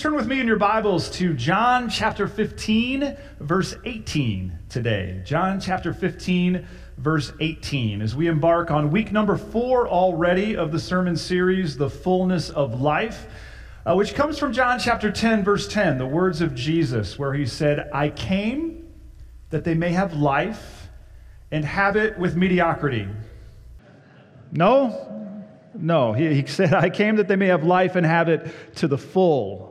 Turn with me in your Bibles to John chapter 15, verse 18 today. John chapter 15, verse 18. As we embark on week number four already of the sermon series, The Fullness of Life, uh, which comes from John chapter 10, verse 10, the words of Jesus, where he said, I came that they may have life and have it with mediocrity. No? No. He, he said, I came that they may have life and have it to the full.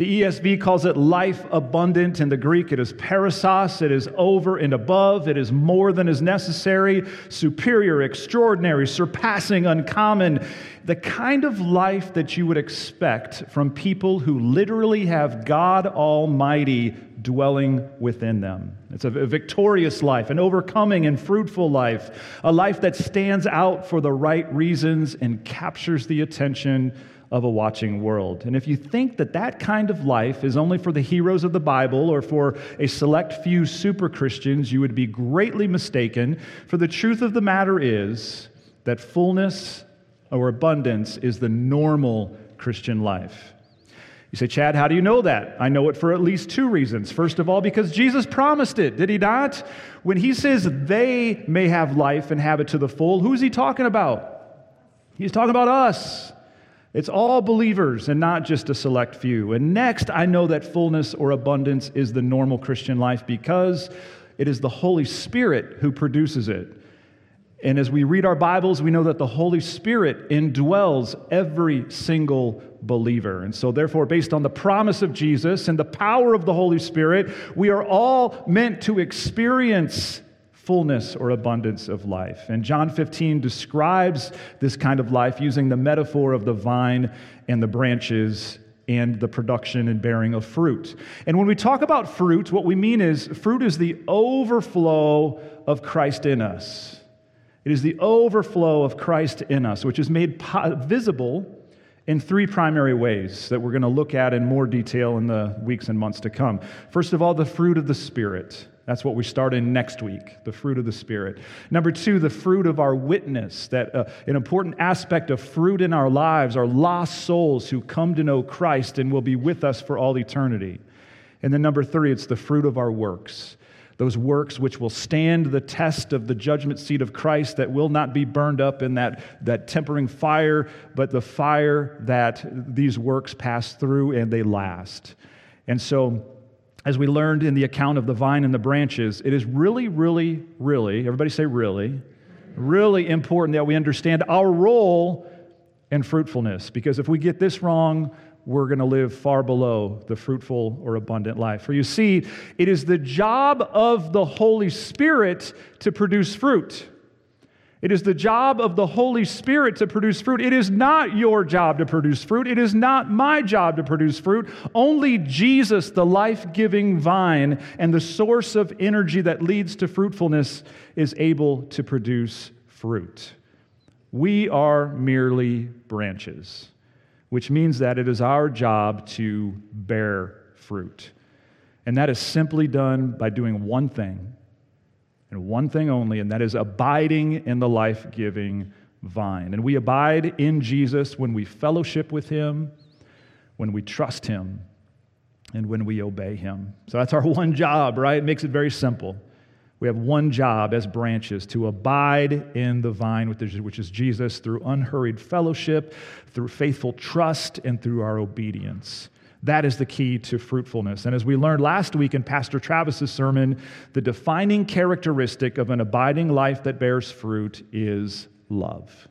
The ESV calls it life abundant. In the Greek, it is perissos. It is over and above. It is more than is necessary, superior, extraordinary, surpassing, uncommon. The kind of life that you would expect from people who literally have God Almighty dwelling within them. It's a victorious life, an overcoming and fruitful life, a life that stands out for the right reasons and captures the attention of a watching world. And if you think that that kind of life is only for the heroes of the Bible or for a select few super Christians, you would be greatly mistaken. For the truth of the matter is that fullness or abundance is the normal Christian life. You say, Chad, how do you know that? I know it for at least two reasons. First of all, because Jesus promised it, did he not? When he says they may have life and have it to the full, who's he talking about? He's talking about us. It's all believers and not just a select few. And next, I know that fullness or abundance is the normal Christian life because it is the Holy Spirit who produces it. And as we read our Bibles, we know that the Holy Spirit indwells every single believer. And so, therefore, based on the promise of Jesus and the power of the Holy Spirit, we are all meant to experience fullness or abundance of life. And John 15 describes this kind of life using the metaphor of the vine and the branches and the production and bearing of fruit. And when we talk about fruit, what we mean is fruit is the overflow of Christ in us. It is the overflow of Christ in us, which is made visible in three primary ways that we're going to look at in more detail in the weeks and months to come. First of all, the fruit of the Spirit. That's what we start in next week, the fruit of the Spirit. Number two, the fruit of our witness. That uh, an important aspect of fruit in our lives are lost souls who come to know Christ and will be with us for all eternity. And then number three, it's the fruit of our works. Those works which will stand the test of the judgment seat of Christ, that will not be burned up in that, that tempering fire, but the fire that these works pass through and they last. And so, as we learned in the account of the vine and the branches, it is really, really, really, everybody say really, really important that we understand our role in fruitfulness. Because if we get this wrong, we're going to live far below the fruitful or abundant life. For you see, it is the job of the Holy Spirit to produce fruit. It is the job of the Holy Spirit to produce fruit. It is not your job to produce fruit. It is not my job to produce fruit. Only Jesus, the life giving vine and the source of energy that leads to fruitfulness, is able to produce fruit. We are merely branches, which means that it is our job to bear fruit. And that is simply done by doing one thing and one thing only, and that is abiding in the life giving vine. And we abide in Jesus when we fellowship with him, when we trust him, and when we obey him. So that's our one job, right? It makes it very simple. We have one job as branches to abide in the vine, which is Jesus, through unhurried fellowship, through faithful trust, and through our obedience. That is the key to fruitfulness. And as we learned last week in Pastor Travis's sermon, the defining characteristic of an abiding life that bears fruit is love.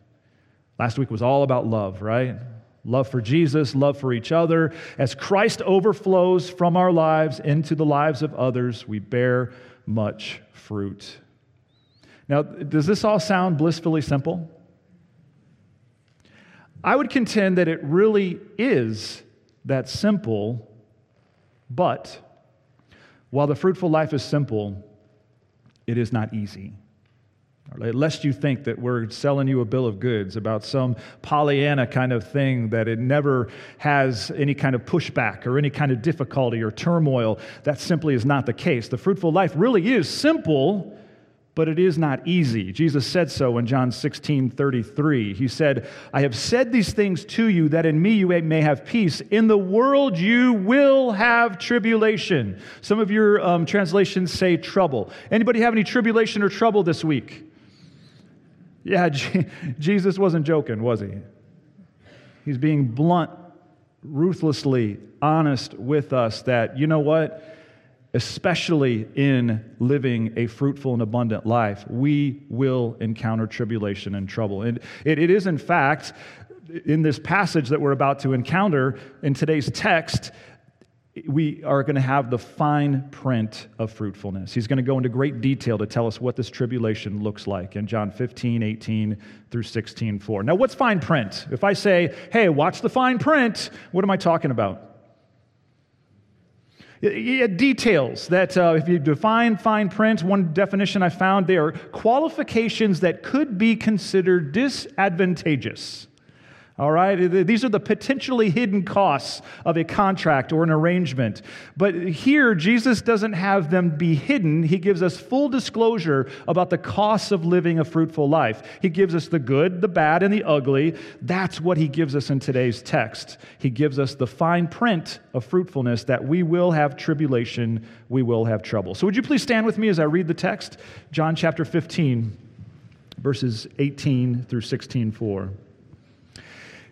Last week was all about love, right? Love for Jesus, love for each other. As Christ overflows from our lives into the lives of others, we bear much fruit. Now, does this all sound blissfully simple? I would contend that it really is that simple But while the fruitful life is simple, it is not easy. Lest you think that we're selling you a bill of goods about some Pollyanna kind of thing, that it never has any kind of pushback or any kind of difficulty or turmoil. That simply is not the case. The fruitful life really is simple, but it is not easy. Jesus said so in John 16 33. He said, I have said these things to you that in me you may have peace. In the world you will have tribulation. Some of your um, translations say trouble. Anybody have any tribulation or trouble this week? Yeah, Jesus wasn't joking, was he? He's being blunt, ruthlessly honest with us that, you know what? Especially in living a fruitful and abundant life, we will encounter tribulation and trouble. And it, it is, in fact, in this passage that we're about to encounter in today's text, we are going to have the fine print of fruitfulness. He's going to go into great detail to tell us what this tribulation looks like in John 15, 18 through 16, 4. Now, what's fine print? If I say, hey, watch the fine print, what am I talking about? Details that, uh, if you define fine print, one definition I found, they are qualifications that could be considered disadvantageous. All right? These are the potentially hidden costs of a contract or an arrangement. But here, Jesus doesn't have them be hidden. He gives us full disclosure about the costs of living a fruitful life. He gives us the good, the bad, and the ugly. That's what he gives us in today's text. He gives us the fine print of fruitfulness that we will have tribulation, we will have trouble. So, would you please stand with me as I read the text? John chapter 15, verses 18 through 16, 4.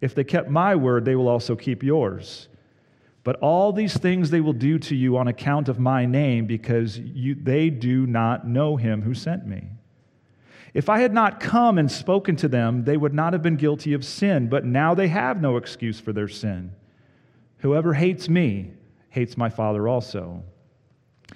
If they kept my word, they will also keep yours. But all these things they will do to you on account of my name, because you, they do not know him who sent me. If I had not come and spoken to them, they would not have been guilty of sin, but now they have no excuse for their sin. Whoever hates me hates my Father also.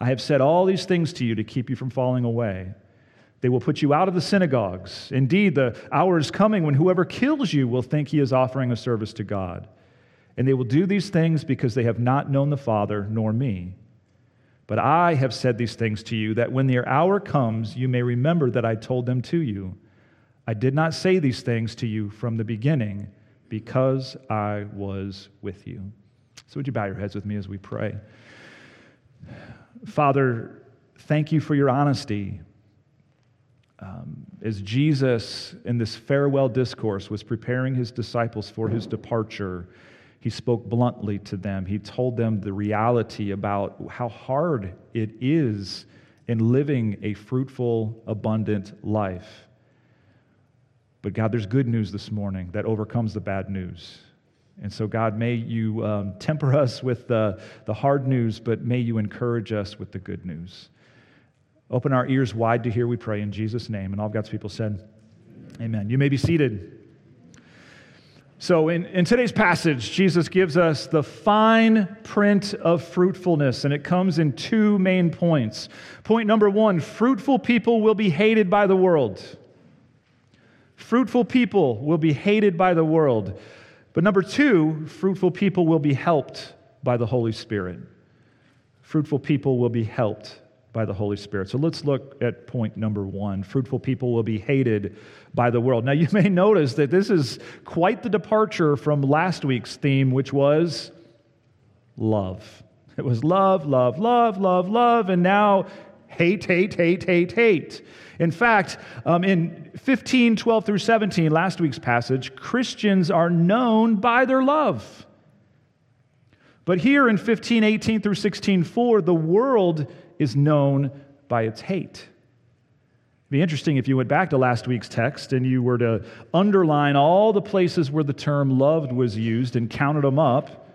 I have said all these things to you to keep you from falling away. They will put you out of the synagogues. Indeed, the hour is coming when whoever kills you will think he is offering a service to God. And they will do these things because they have not known the Father nor me. But I have said these things to you that when the hour comes, you may remember that I told them to you. I did not say these things to you from the beginning because I was with you. So, would you bow your heads with me as we pray? Father, thank you for your honesty. Um, as Jesus, in this farewell discourse, was preparing his disciples for his departure, he spoke bluntly to them. He told them the reality about how hard it is in living a fruitful, abundant life. But God, there's good news this morning that overcomes the bad news. And so, God, may you um, temper us with the, the hard news, but may you encourage us with the good news. Open our ears wide to hear, we pray, in Jesus' name. And all God's people said, Amen. You may be seated. So, in, in today's passage, Jesus gives us the fine print of fruitfulness, and it comes in two main points. Point number one fruitful people will be hated by the world. Fruitful people will be hated by the world. But number two, fruitful people will be helped by the Holy Spirit. Fruitful people will be helped by the Holy Spirit. So let's look at point number one. Fruitful people will be hated by the world. Now, you may notice that this is quite the departure from last week's theme, which was love. It was love, love, love, love, love, and now hate, hate, hate, hate, hate. In fact, um, in 15, 12 through 17, last week's passage, Christians are known by their love. But here in 15, 18 through 16, 4, the world is known by its hate. It'd be interesting if you went back to last week's text and you were to underline all the places where the term loved was used and counted them up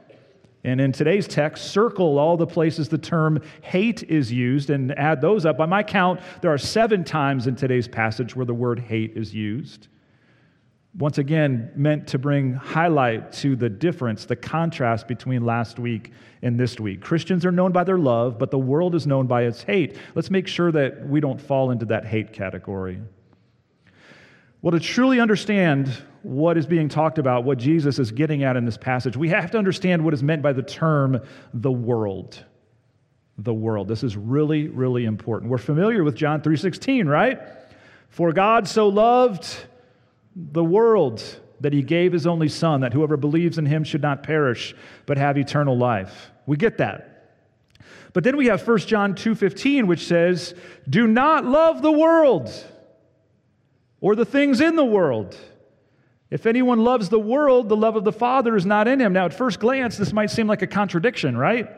and in today's text, circle all the places the term hate is used and add those up. By my count, there are seven times in today's passage where the word hate is used. Once again, meant to bring highlight to the difference, the contrast between last week and this week. Christians are known by their love, but the world is known by its hate. Let's make sure that we don't fall into that hate category. Well, to truly understand what is being talked about, what Jesus is getting at in this passage, we have to understand what is meant by the term the world. The world. This is really, really important. We're familiar with John 3:16, right? For God so loved the world that he gave his only son that whoever believes in him should not perish but have eternal life. We get that. But then we have 1 John 2:15 which says, "Do not love the world or the things in the world. If anyone loves the world, the love of the Father is not in him. Now, at first glance, this might seem like a contradiction, right?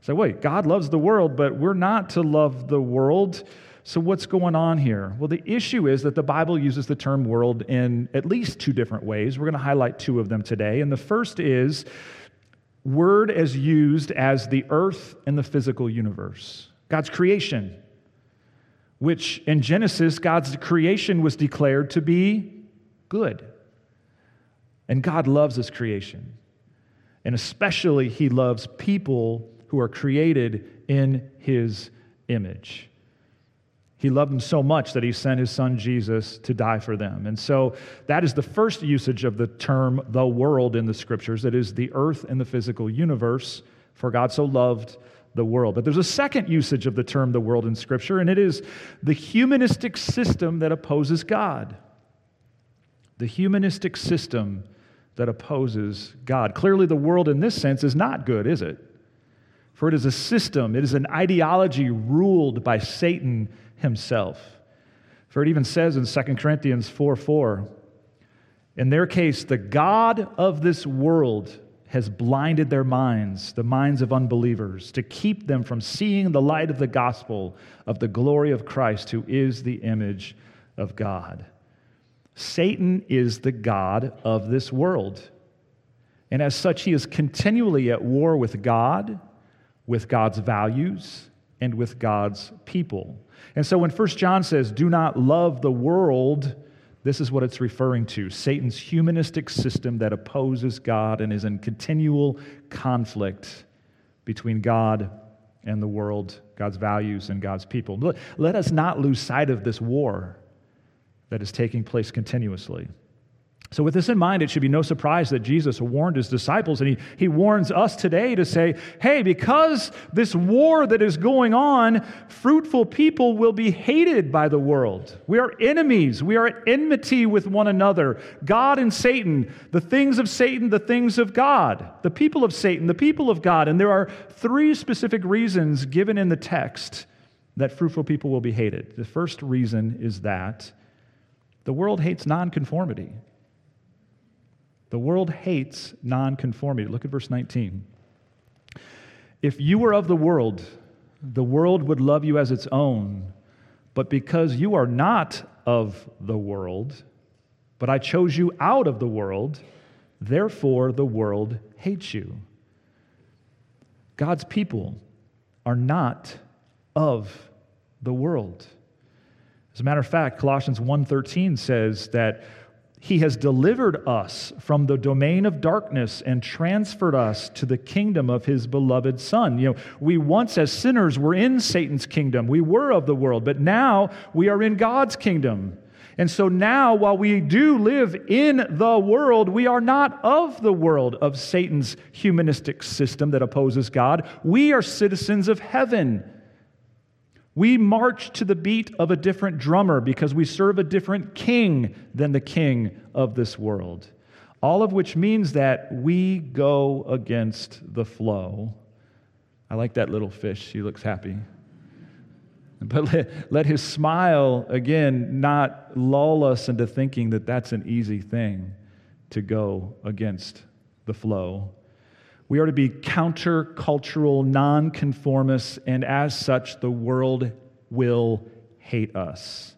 So, wait, God loves the world, but we're not to love the world. So, what's going on here? Well, the issue is that the Bible uses the term world in at least two different ways. We're going to highlight two of them today. And the first is word as used as the earth and the physical universe, God's creation which in Genesis, God's creation was declared to be good. And God loves his creation. And especially, he loves people who are created in his image. He loved them so much that he sent his son Jesus to die for them. And so that is the first usage of the term the world in the scriptures. It is the earth and the physical universe, for God so loved the world. But there's a second usage of the term the world in Scripture, and it is the humanistic system that opposes God. The humanistic system that opposes God. Clearly, the world in this sense is not good, is it? For it is a system, it is an ideology ruled by Satan himself. For it even says in 2 Corinthians 4 4, in their case, the God of this world has blinded their minds, the minds of unbelievers, to keep them from seeing the light of the gospel of the glory of Christ, who is the image of God. Satan is the God of this world. And as such, he is continually at war with God, with God's values, and with God's people. And so when 1 John says, Do not love the world, this is what it's referring to Satan's humanistic system that opposes God and is in continual conflict between God and the world, God's values and God's people. Let us not lose sight of this war that is taking place continuously. So, with this in mind, it should be no surprise that Jesus warned his disciples, and he, he warns us today to say, hey, because this war that is going on, fruitful people will be hated by the world. We are enemies. We are at enmity with one another. God and Satan, the things of Satan, the things of God, the people of Satan, the people of God. And there are three specific reasons given in the text that fruitful people will be hated. The first reason is that the world hates nonconformity. The world hates nonconformity. Look at verse 19. If you were of the world, the world would love you as its own. But because you are not of the world, but I chose you out of the world, therefore the world hates you. God's people are not of the world. As a matter of fact, Colossians 1:13 says that he has delivered us from the domain of darkness and transferred us to the kingdom of his beloved Son. You know, we once as sinners were in Satan's kingdom. We were of the world, but now we are in God's kingdom. And so now, while we do live in the world, we are not of the world of Satan's humanistic system that opposes God. We are citizens of heaven. We march to the beat of a different drummer because we serve a different king than the king of this world. All of which means that we go against the flow. I like that little fish. She looks happy. But let, let his smile, again, not lull us into thinking that that's an easy thing to go against the flow. We are to be countercultural, nonconformists, and as such, the world will hate us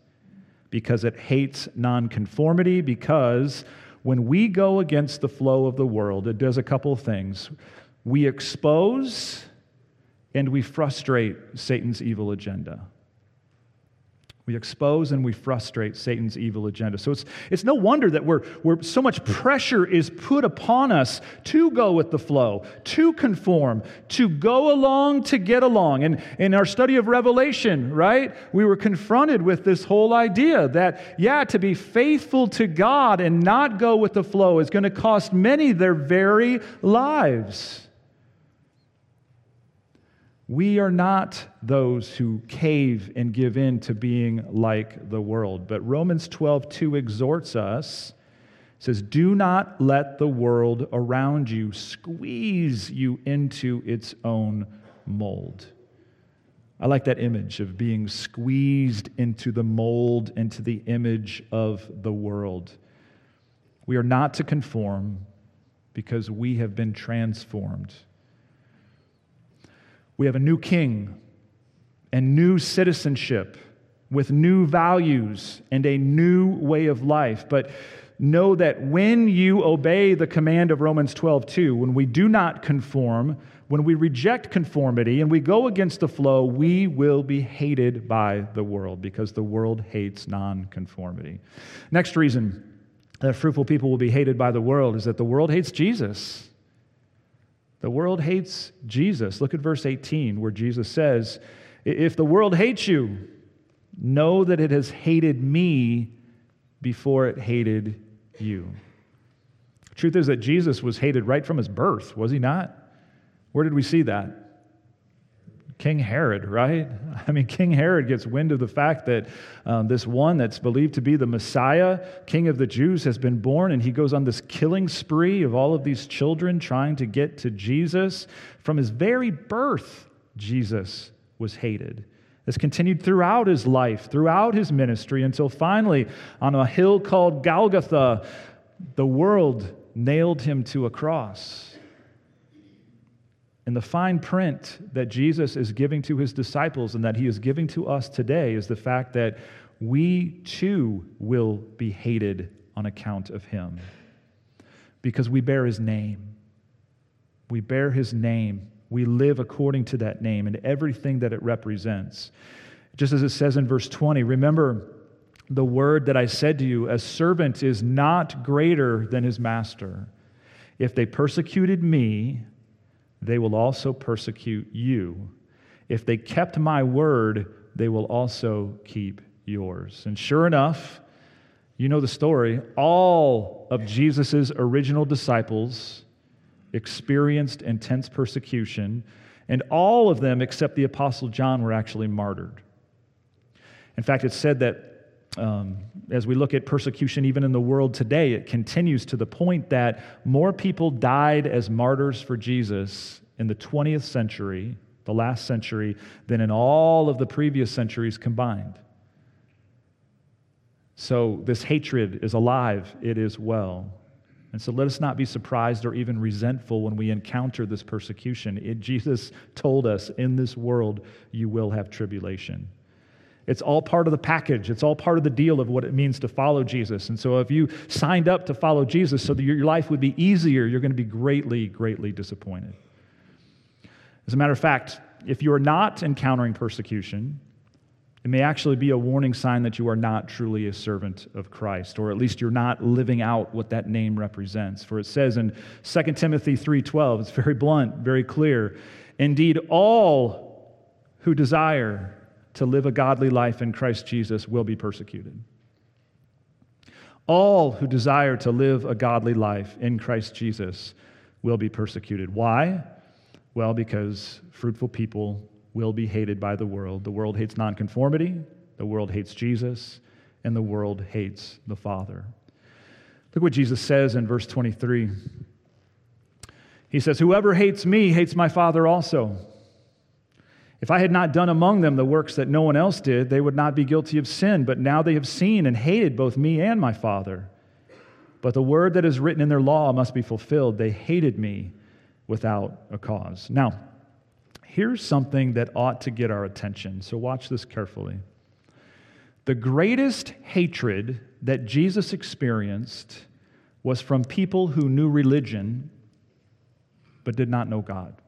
because it hates nonconformity, because when we go against the flow of the world, it does a couple of things. We expose and we frustrate Satan's evil agenda. We expose and we frustrate Satan's evil agenda. So it's, it's no wonder that we're, we're, so much pressure is put upon us to go with the flow, to conform, to go along to get along. And in our study of Revelation, right, we were confronted with this whole idea that, yeah, to be faithful to God and not go with the flow is going to cost many their very lives. We are not those who cave and give in to being like the world. But Romans 12, 2 exhorts us, says, Do not let the world around you squeeze you into its own mold. I like that image of being squeezed into the mold, into the image of the world. We are not to conform because we have been transformed. We have a new king and new citizenship with new values and a new way of life. But know that when you obey the command of Romans 12, 2, when we do not conform, when we reject conformity and we go against the flow, we will be hated by the world because the world hates nonconformity. Next reason that fruitful people will be hated by the world is that the world hates Jesus. The world hates Jesus. Look at verse 18, where Jesus says, If the world hates you, know that it has hated me before it hated you. truth is that Jesus was hated right from his birth, was he not? Where did we see that? King Herod, right? I mean, King Herod gets wind of the fact that um, this one that's believed to be the Messiah, King of the Jews, has been born, and he goes on this killing spree of all of these children trying to get to Jesus. From his very birth, Jesus was hated. This continued throughout his life, throughout his ministry, until finally, on a hill called Golgotha, the world nailed him to a cross. And the fine print that Jesus is giving to his disciples and that he is giving to us today is the fact that we too will be hated on account of him because we bear his name. We bear his name. We live according to that name and everything that it represents. Just as it says in verse 20, remember the word that I said to you a servant is not greater than his master. If they persecuted me, they will also persecute you. If they kept my word, they will also keep yours. And sure enough, you know the story. All of Jesus' original disciples experienced intense persecution, and all of them, except the Apostle John, were actually martyred. In fact, it's said that um, as we look at persecution even in the world today, it continues to the point that more people died as martyrs for Jesus in the 20th century, the last century, than in all of the previous centuries combined. So this hatred is alive, it is well. And so let us not be surprised or even resentful when we encounter this persecution. It, Jesus told us, in this world you will have tribulation. It's all part of the package. It's all part of the deal of what it means to follow Jesus. And so, if you signed up to follow Jesus so that your life would be easier, you're going to be greatly, greatly disappointed. As a matter of fact, if you are not encountering persecution, it may actually be a warning sign that you are not truly a servant of Christ, or at least you're not living out what that name represents. For it says in 2 Timothy 3:12, it's very blunt, very clear. Indeed, all who desire to live a godly life in Christ Jesus will be persecuted. All who desire to live a godly life in Christ Jesus will be persecuted. Why? Well, because fruitful people will be hated by the world. The world hates nonconformity, the world hates Jesus, and the world hates the Father. Look what Jesus says in verse 23. He says, Whoever hates me hates my Father also. If I had not done among them the works that no one else did, they would not be guilty of sin. But now they have seen and hated both me and my Father. But the word that is written in their law must be fulfilled. They hated me without a cause. Now, here's something that ought to get our attention. So watch this carefully. The greatest hatred that Jesus experienced was from people who knew religion but did not know God.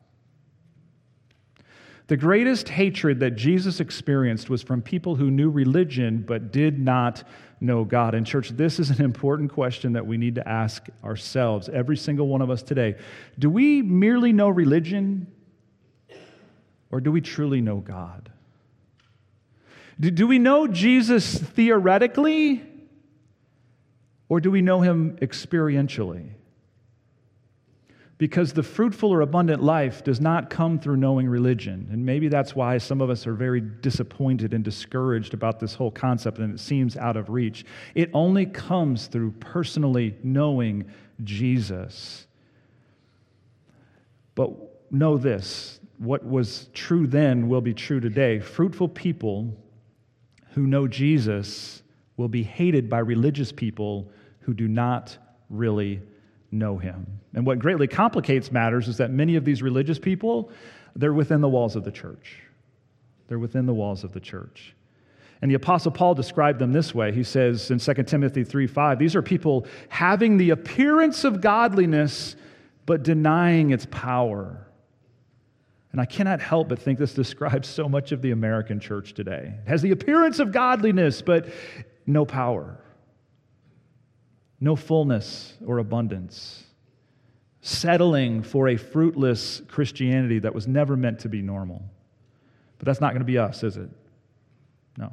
The greatest hatred that Jesus experienced was from people who knew religion but did not know God. And, church, this is an important question that we need to ask ourselves, every single one of us today. Do we merely know religion or do we truly know God? Do, do we know Jesus theoretically or do we know him experientially? Because the fruitful or abundant life does not come through knowing religion. And maybe that's why some of us are very disappointed and discouraged about this whole concept and it seems out of reach. It only comes through personally knowing Jesus. But know this what was true then will be true today. Fruitful people who know Jesus will be hated by religious people who do not really know him. And what greatly complicates matters is that many of these religious people, they're within the walls of the church. They're within the walls of the church. And the Apostle Paul described them this way. He says in 2 Timothy 3 5, these are people having the appearance of godliness, but denying its power. And I cannot help but think this describes so much of the American church today. It has the appearance of godliness, but no power no fullness or abundance, settling for a fruitless Christianity that was never meant to be normal. But that's not going to be us, is it? No.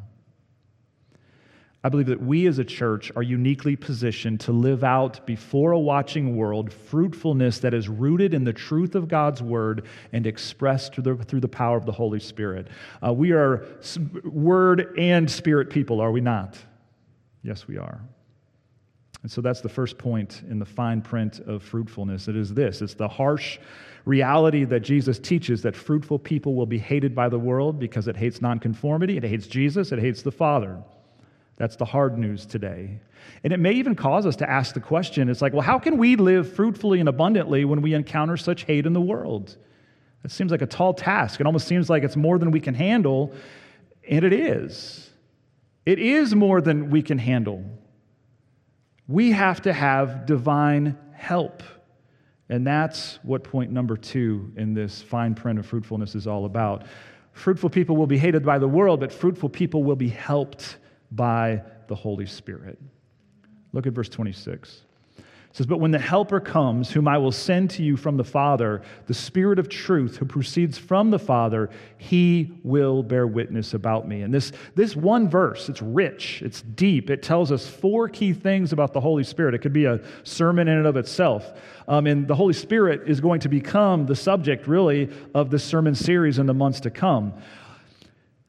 I believe that we as a church are uniquely positioned to live out before a watching world fruitfulness that is rooted in the truth of God's word and expressed through the, through the power of the Holy Spirit. Uh, we are word and spirit people, are we not? Yes, we are. And so that's the first point in the fine print of fruitfulness. It is this it's the harsh reality that Jesus teaches that fruitful people will be hated by the world because it hates nonconformity, it hates Jesus, it hates the Father. That's the hard news today. And it may even cause us to ask the question it's like, well, how can we live fruitfully and abundantly when we encounter such hate in the world? It seems like a tall task. It almost seems like it's more than we can handle, and it is. It is more than we can handle we have to have divine help. And that's what point number two in this fine print of fruitfulness is all about. Fruitful people will be hated by the world, but fruitful people will be helped by the Holy Spirit. Look at verse 26 says, But when the Helper comes, whom I will send to you from the Father, the Spirit of truth who proceeds from the Father, he will bear witness about me. And this, this one verse, it's rich, it's deep. It tells us four key things about the Holy Spirit. It could be a sermon in and of itself. Um, and the Holy Spirit is going to become the subject, really, of this sermon series in the months to come.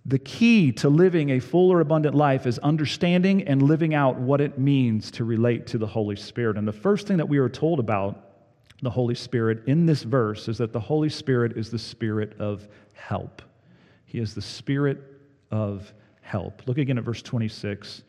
The key to living a full or abundant life is understanding and living out what it means to relate to the Holy Spirit. And the first thing that we are told about the Holy Spirit in this verse is that the Holy Spirit is the Spirit of help. He is the Spirit of help. Look again at verse 26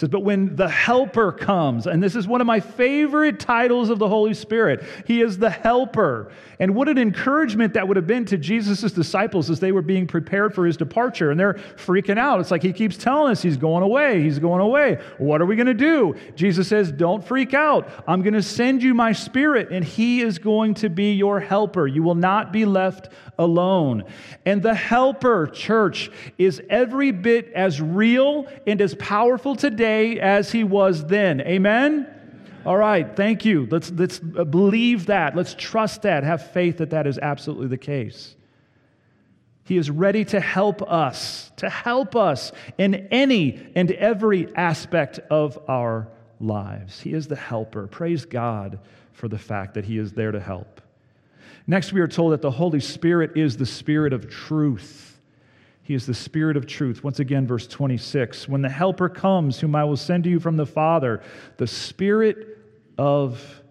says, But when the Helper comes, and this is one of my favorite titles of the Holy Spirit, He is the Helper. And what an encouragement that would have been to Jesus' disciples as they were being prepared for His departure. And they're freaking out. It's like He keeps telling us He's going away. He's going away. What are we going to do? Jesus says, Don't freak out. I'm going to send you my Spirit, and He is going to be your helper. You will not be left alone. And the Helper, church, is every bit as real and as powerful today as he was then. Amen? All right, thank you. Let's, let's believe that. Let's trust that. Have faith that that is absolutely the case. He is ready to help us, to help us in any and every aspect of our lives. He is the helper. Praise God for the fact that He is there to help. Next, we are told that the Holy Spirit is the Spirit of truth. He is the Spirit of truth. Once again, verse 26 When the Helper comes, whom I will send to you from the Father, the Spirit of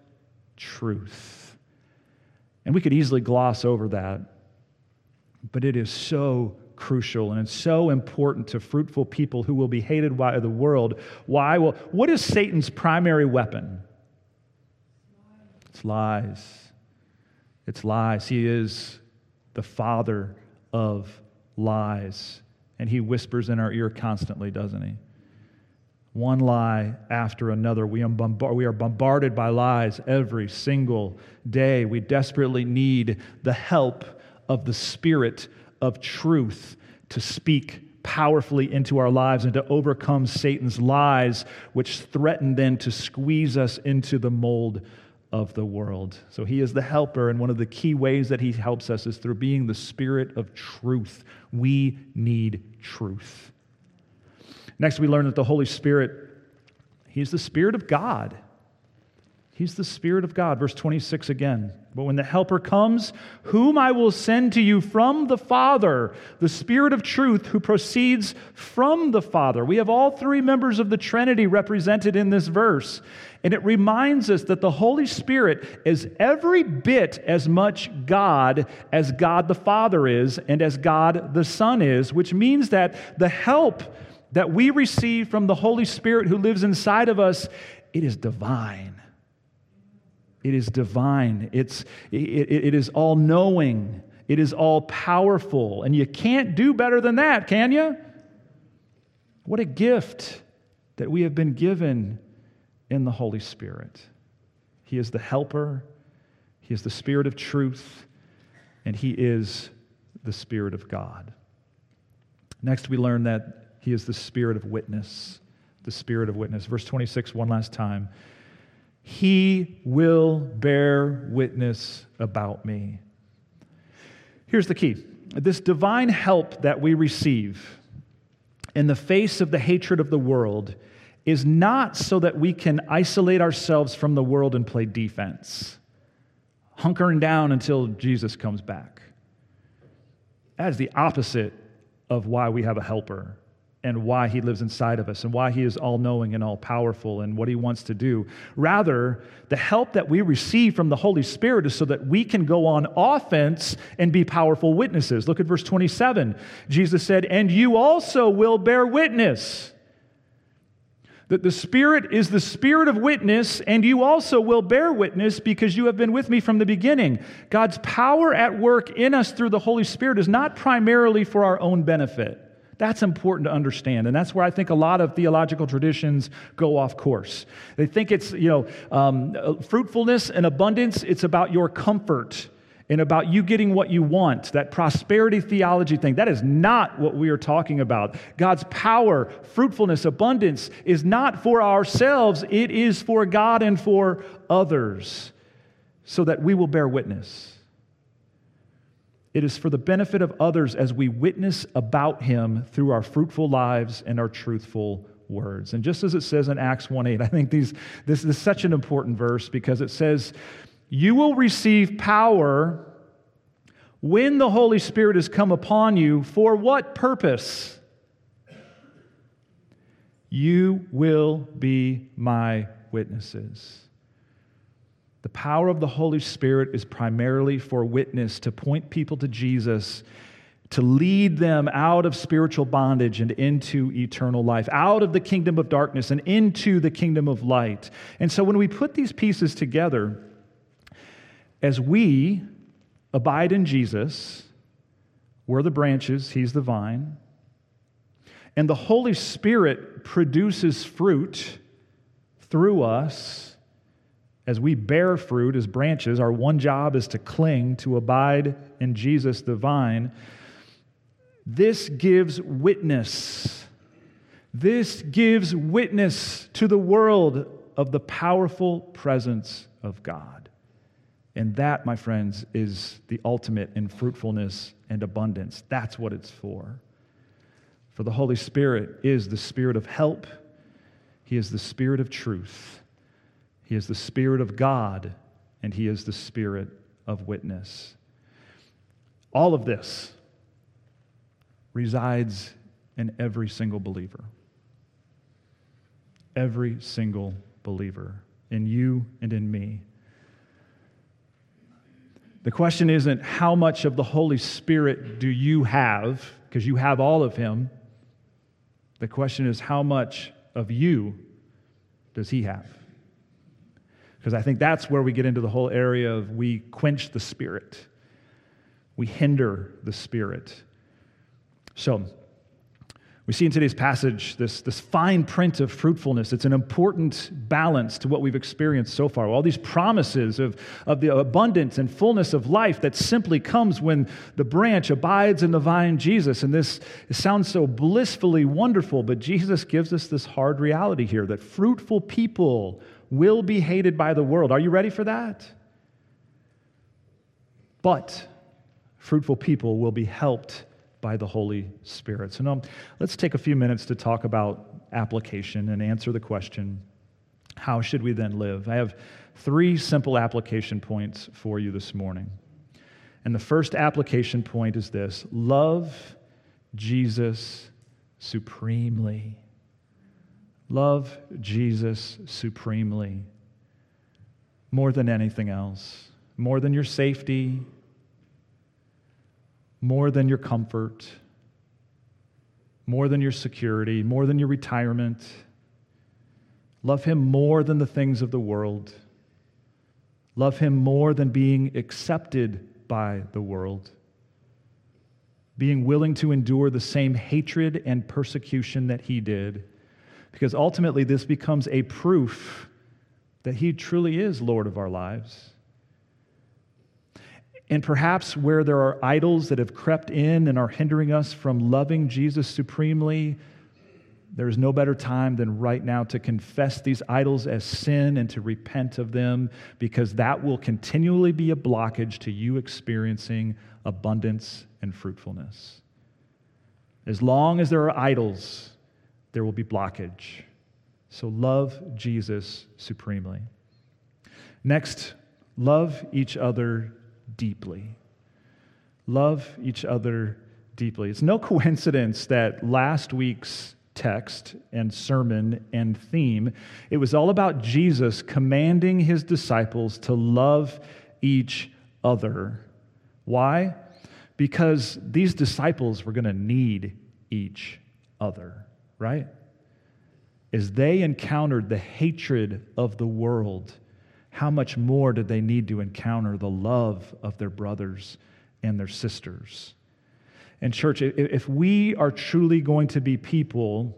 truth. And we could easily gloss over that. But it is so crucial and it's so important to fruitful people who will be hated by the world. Why? Well, what is Satan's primary weapon? It's lies. It's lies. He is the father of lies. And he whispers in our ear constantly, doesn't he? One lie after another. We are, bombarded by lies every single day. We desperately need the help of the Spirit of truth to speak powerfully into our lives and to overcome Satan's lies, which threaten then to squeeze us into the mold of the world. So he is the helper, and one of the key ways that he helps us is through being the spirit of truth. We need truth. Next, we learn that the Holy Spirit, he's the Spirit of God. He's the Spirit of God. Verse 26 again. But when the Helper comes, whom I will send to you from the Father, the Spirit of truth who proceeds from the Father. We have all three members of the Trinity represented in this verse. And it reminds us that the Holy Spirit is every bit as much God as God the Father is and as God the Son is, which means that the help that we receive from the Holy Spirit who lives inside of us, it is divine. It is divine. It's, it, it is all knowing. It is all powerful. And you can't do better than that, can you? What a gift that we have been given in the Holy Spirit. He is the helper, He is the Spirit of truth, and He is the Spirit of God. Next, we learn that He is the Spirit of witness. The Spirit of witness. Verse 26, one last time. He will bear witness about me. Here's the key this divine help that we receive in the face of the hatred of the world is not so that we can isolate ourselves from the world and play defense, hunkering down until Jesus comes back. That is the opposite of why we have a helper and why he lives inside of us and why he is all knowing and all powerful and what he wants to do. Rather, the help that we receive from the Holy Spirit is so that we can go on offense and be powerful witnesses. Look at verse 27. Jesus said, And you also will bear witness. That the Spirit is the Spirit of witness, and you also will bear witness because you have been with me from the beginning. God's power at work in us through the Holy Spirit is not primarily for our own benefit. That's important to understand. And that's where I think a lot of theological traditions go off course. They think it's, you know, um, fruitfulness and abundance, it's about your comfort and about you getting what you want, that prosperity theology thing. That is not what we are talking about. God's power, fruitfulness, abundance is not for ourselves, it is for God and for others, so that we will bear witness. It is for the benefit of others as we witness about him through our fruitful lives and our truthful words. And just as it says in Acts 1 8, I think these, this is such an important verse because it says, You will receive power when the Holy Spirit has come upon you. For what purpose? You will be my witnesses. The power of the Holy Spirit is primarily for witness, to point people to Jesus, to lead them out of spiritual bondage and into eternal life, out of the kingdom of darkness and into the kingdom of light. And so when we put these pieces together, as we abide in Jesus, we're the branches, He's the vine, and the Holy Spirit produces fruit through us as we bear fruit as branches, our one job is to cling, to abide in Jesus the vine. This gives witness. This gives witness to the world of the powerful presence of God. And that, my friends, is the ultimate in fruitfulness and abundance. That's what it's for. For the Holy Spirit is the Spirit of help, He is the Spirit of truth. He is the Spirit of God, and He is the Spirit of witness. All of this resides in every single believer. Every single believer, in you and in me. The question isn't how much of the Holy Spirit do you have, because you have all of Him. The question is how much of you does He have? Because I think that's where we get into the whole area of we quench the Spirit, we hinder the Spirit. So, we see in today's passage this, this fine print of fruitfulness. It's an important balance to what we've experienced so far. All these promises of, of the abundance and fullness of life that simply comes when the branch abides in the vine, Jesus. And this sounds so blissfully wonderful, but Jesus gives us this hard reality here that fruitful people will be hated by the world. Are you ready for that? But fruitful people will be helped by the Holy Spirit. So now let's take a few minutes to talk about application and answer the question how should we then live? I have three simple application points for you this morning. And the first application point is this love Jesus supremely. Love Jesus supremely. More than anything else, more than your safety, more than your comfort, more than your security, more than your retirement. Love Him more than the things of the world. Love Him more than being accepted by the world. Being willing to endure the same hatred and persecution that He did. Because ultimately, this becomes a proof that He truly is Lord of our lives. And perhaps where there are idols that have crept in and are hindering us from loving Jesus supremely, there is no better time than right now to confess these idols as sin and to repent of them because that will continually be a blockage to you experiencing abundance and fruitfulness. As long as there are idols, there will be blockage. So love Jesus supremely. Next, love each other deeply. Love each other deeply. It's no coincidence that last week's text and sermon and theme it was all about Jesus commanding his disciples to love each other. Why? Because these disciples were going to need each other, right? As they encountered the hatred of the world, how much more did they need to encounter the love of their brothers and their sisters? And, church, if we are truly going to be people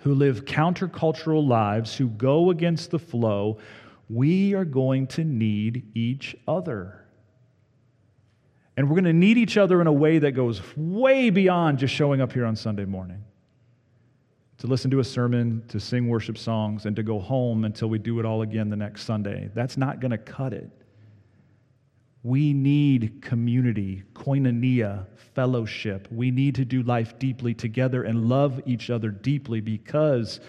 who live countercultural lives, who go against the flow, we are going to need each other. And we're going to need each other in a way that goes way beyond just showing up here on Sunday morning to listen to a sermon, to sing worship songs, and to go home until we do it all again the next Sunday. That's not going to cut it. We need community, koinonia, fellowship. We need to do life deeply together and love each other deeply because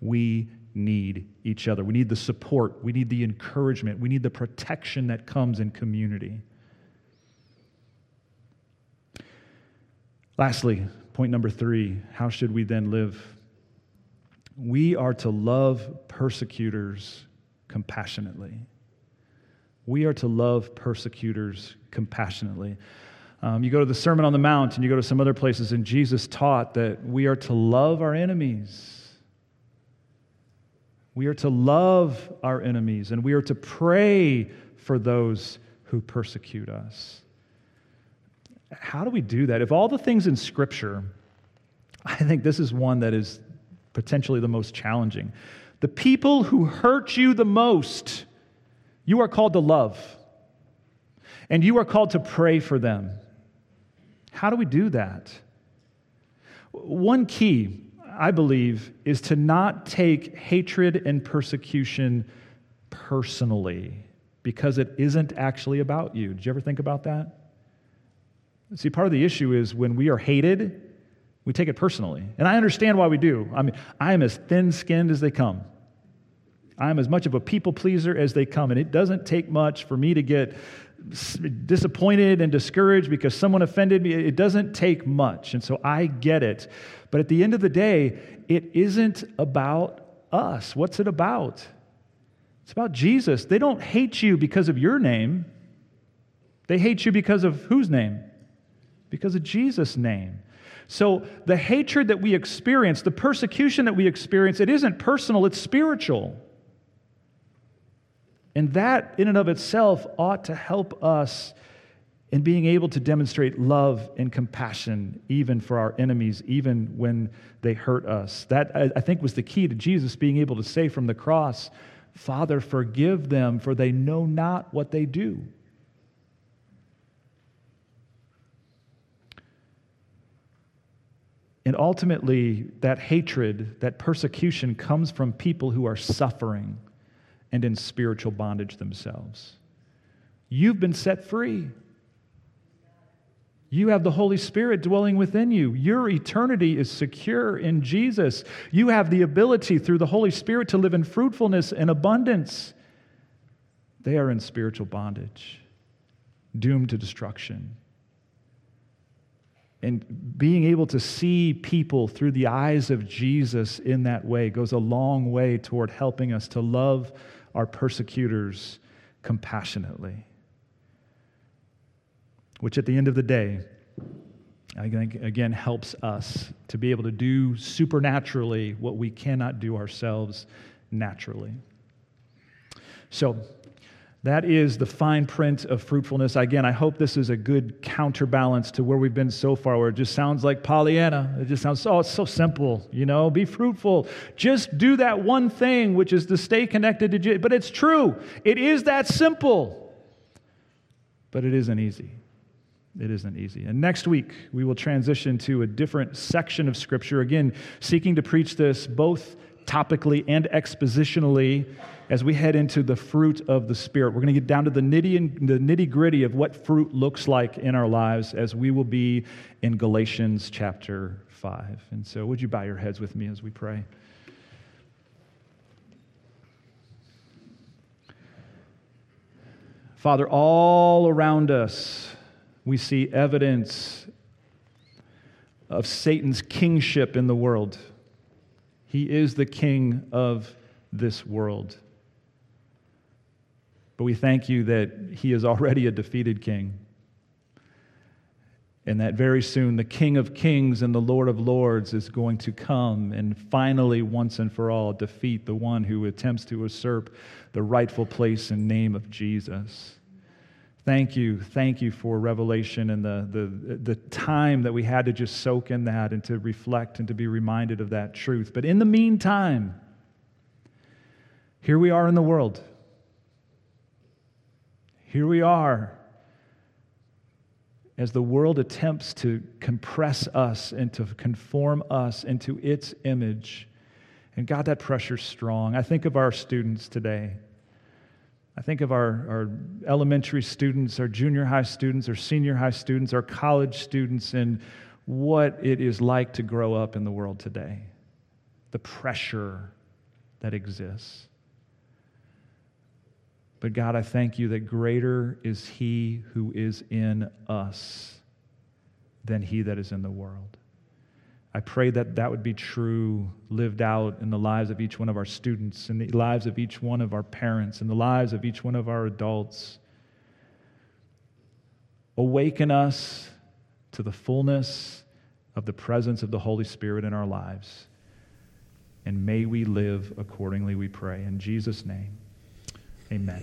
we need each other. We need the support, we need the encouragement, we need the protection that comes in community. Lastly, point number three how should we then live we are to love persecutors compassionately. We are to love persecutors compassionately. Um, you go to the Sermon on the Mount and you go to some other places, and Jesus taught that we are to love our enemies. We are to love our enemies, and we are to pray for those who persecute us. How do we do that? If all the things in Scripture, I think this is one that is potentially the most challenging. The people who hurt you the most, you are called to love, and you are called to pray for them. How do we do that? One key, I believe, is to not take hatred and persecution personally because it isn't actually about you. Did you ever think about that? See, part of the issue is when we are hated, we take it personally. And I understand why we do. I mean, I am as thin skinned as they come. I am as much of a people pleaser as they come. And it doesn't take much for me to get disappointed and discouraged because someone offended me. It doesn't take much. And so I get it. But at the end of the day, it isn't about us. What's it about? It's about Jesus. They don't hate you because of your name, They hate you because of whose name? Because of Jesus' name. So the hatred that we experience, the persecution that we experience, it isn't personal, it's spiritual. And that, in and of itself, ought to help us in being able to demonstrate love and compassion, even for our enemies, even when they hurt us. That, I think, was the key to Jesus being able to say from the cross, Father, forgive them, for they know not what they do. And ultimately, that hatred, that persecution comes from people who are suffering and in spiritual bondage themselves. You've been set free. You have the Holy Spirit dwelling within you. Your eternity is secure in Jesus. You have the ability through the Holy Spirit to live in fruitfulness and abundance. They are in spiritual bondage, doomed to destruction and being able to see people through the eyes of Jesus in that way goes a long way toward helping us to love our persecutors compassionately. Which at the end of the day, I think, again, helps us to be able to do supernaturally what we cannot do ourselves naturally. So, that is the fine print of fruitfulness. Again, I hope this is a good counterbalance to where we've been so far, where it just sounds like Pollyanna. It just sounds, oh, it's so simple, you know, be fruitful. Just do that one thing, which is to stay connected to Jesus. But it's true, it is that simple. But it isn't easy. It isn't easy. And next week, we will transition to a different section of Scripture, again, seeking to preach this both topically and expositionally as we head into the fruit of the Spirit. We're going to get down to the nitty and the nitty gritty of what fruit looks like in our lives as we will be in Galatians chapter 5. And so, would you bow your heads with me as we pray? Father, all around us, we see evidence of Satan's kingship in the world. He is the king of this world. But we thank you that he is already a defeated king. And that very soon the King of Kings and the Lord of Lords is going to come and finally, once and for all, defeat the one who attempts to usurp the rightful place and name of Jesus. Thank you. Thank you for revelation and the, the, the time that we had to just soak in that and to reflect and to be reminded of that truth. But in the meantime, here we are in the world. Here we are as the world attempts to compress us and to conform us into its image. And God, that pressure's strong. I think of our students today. I think of our, our elementary students, our junior high students, our senior high students, our college students, and what it is like to grow up in the world today. The pressure that exists. But God, I thank you that greater is He who is in us than He that is in the world. I pray that that would be true, lived out in the lives of each one of our students, in the lives of each one of our parents, in the lives of each one of our adults. Awaken us to the fullness of the presence of the Holy Spirit in our lives. And may we live accordingly, we pray. In Jesus' name, amen.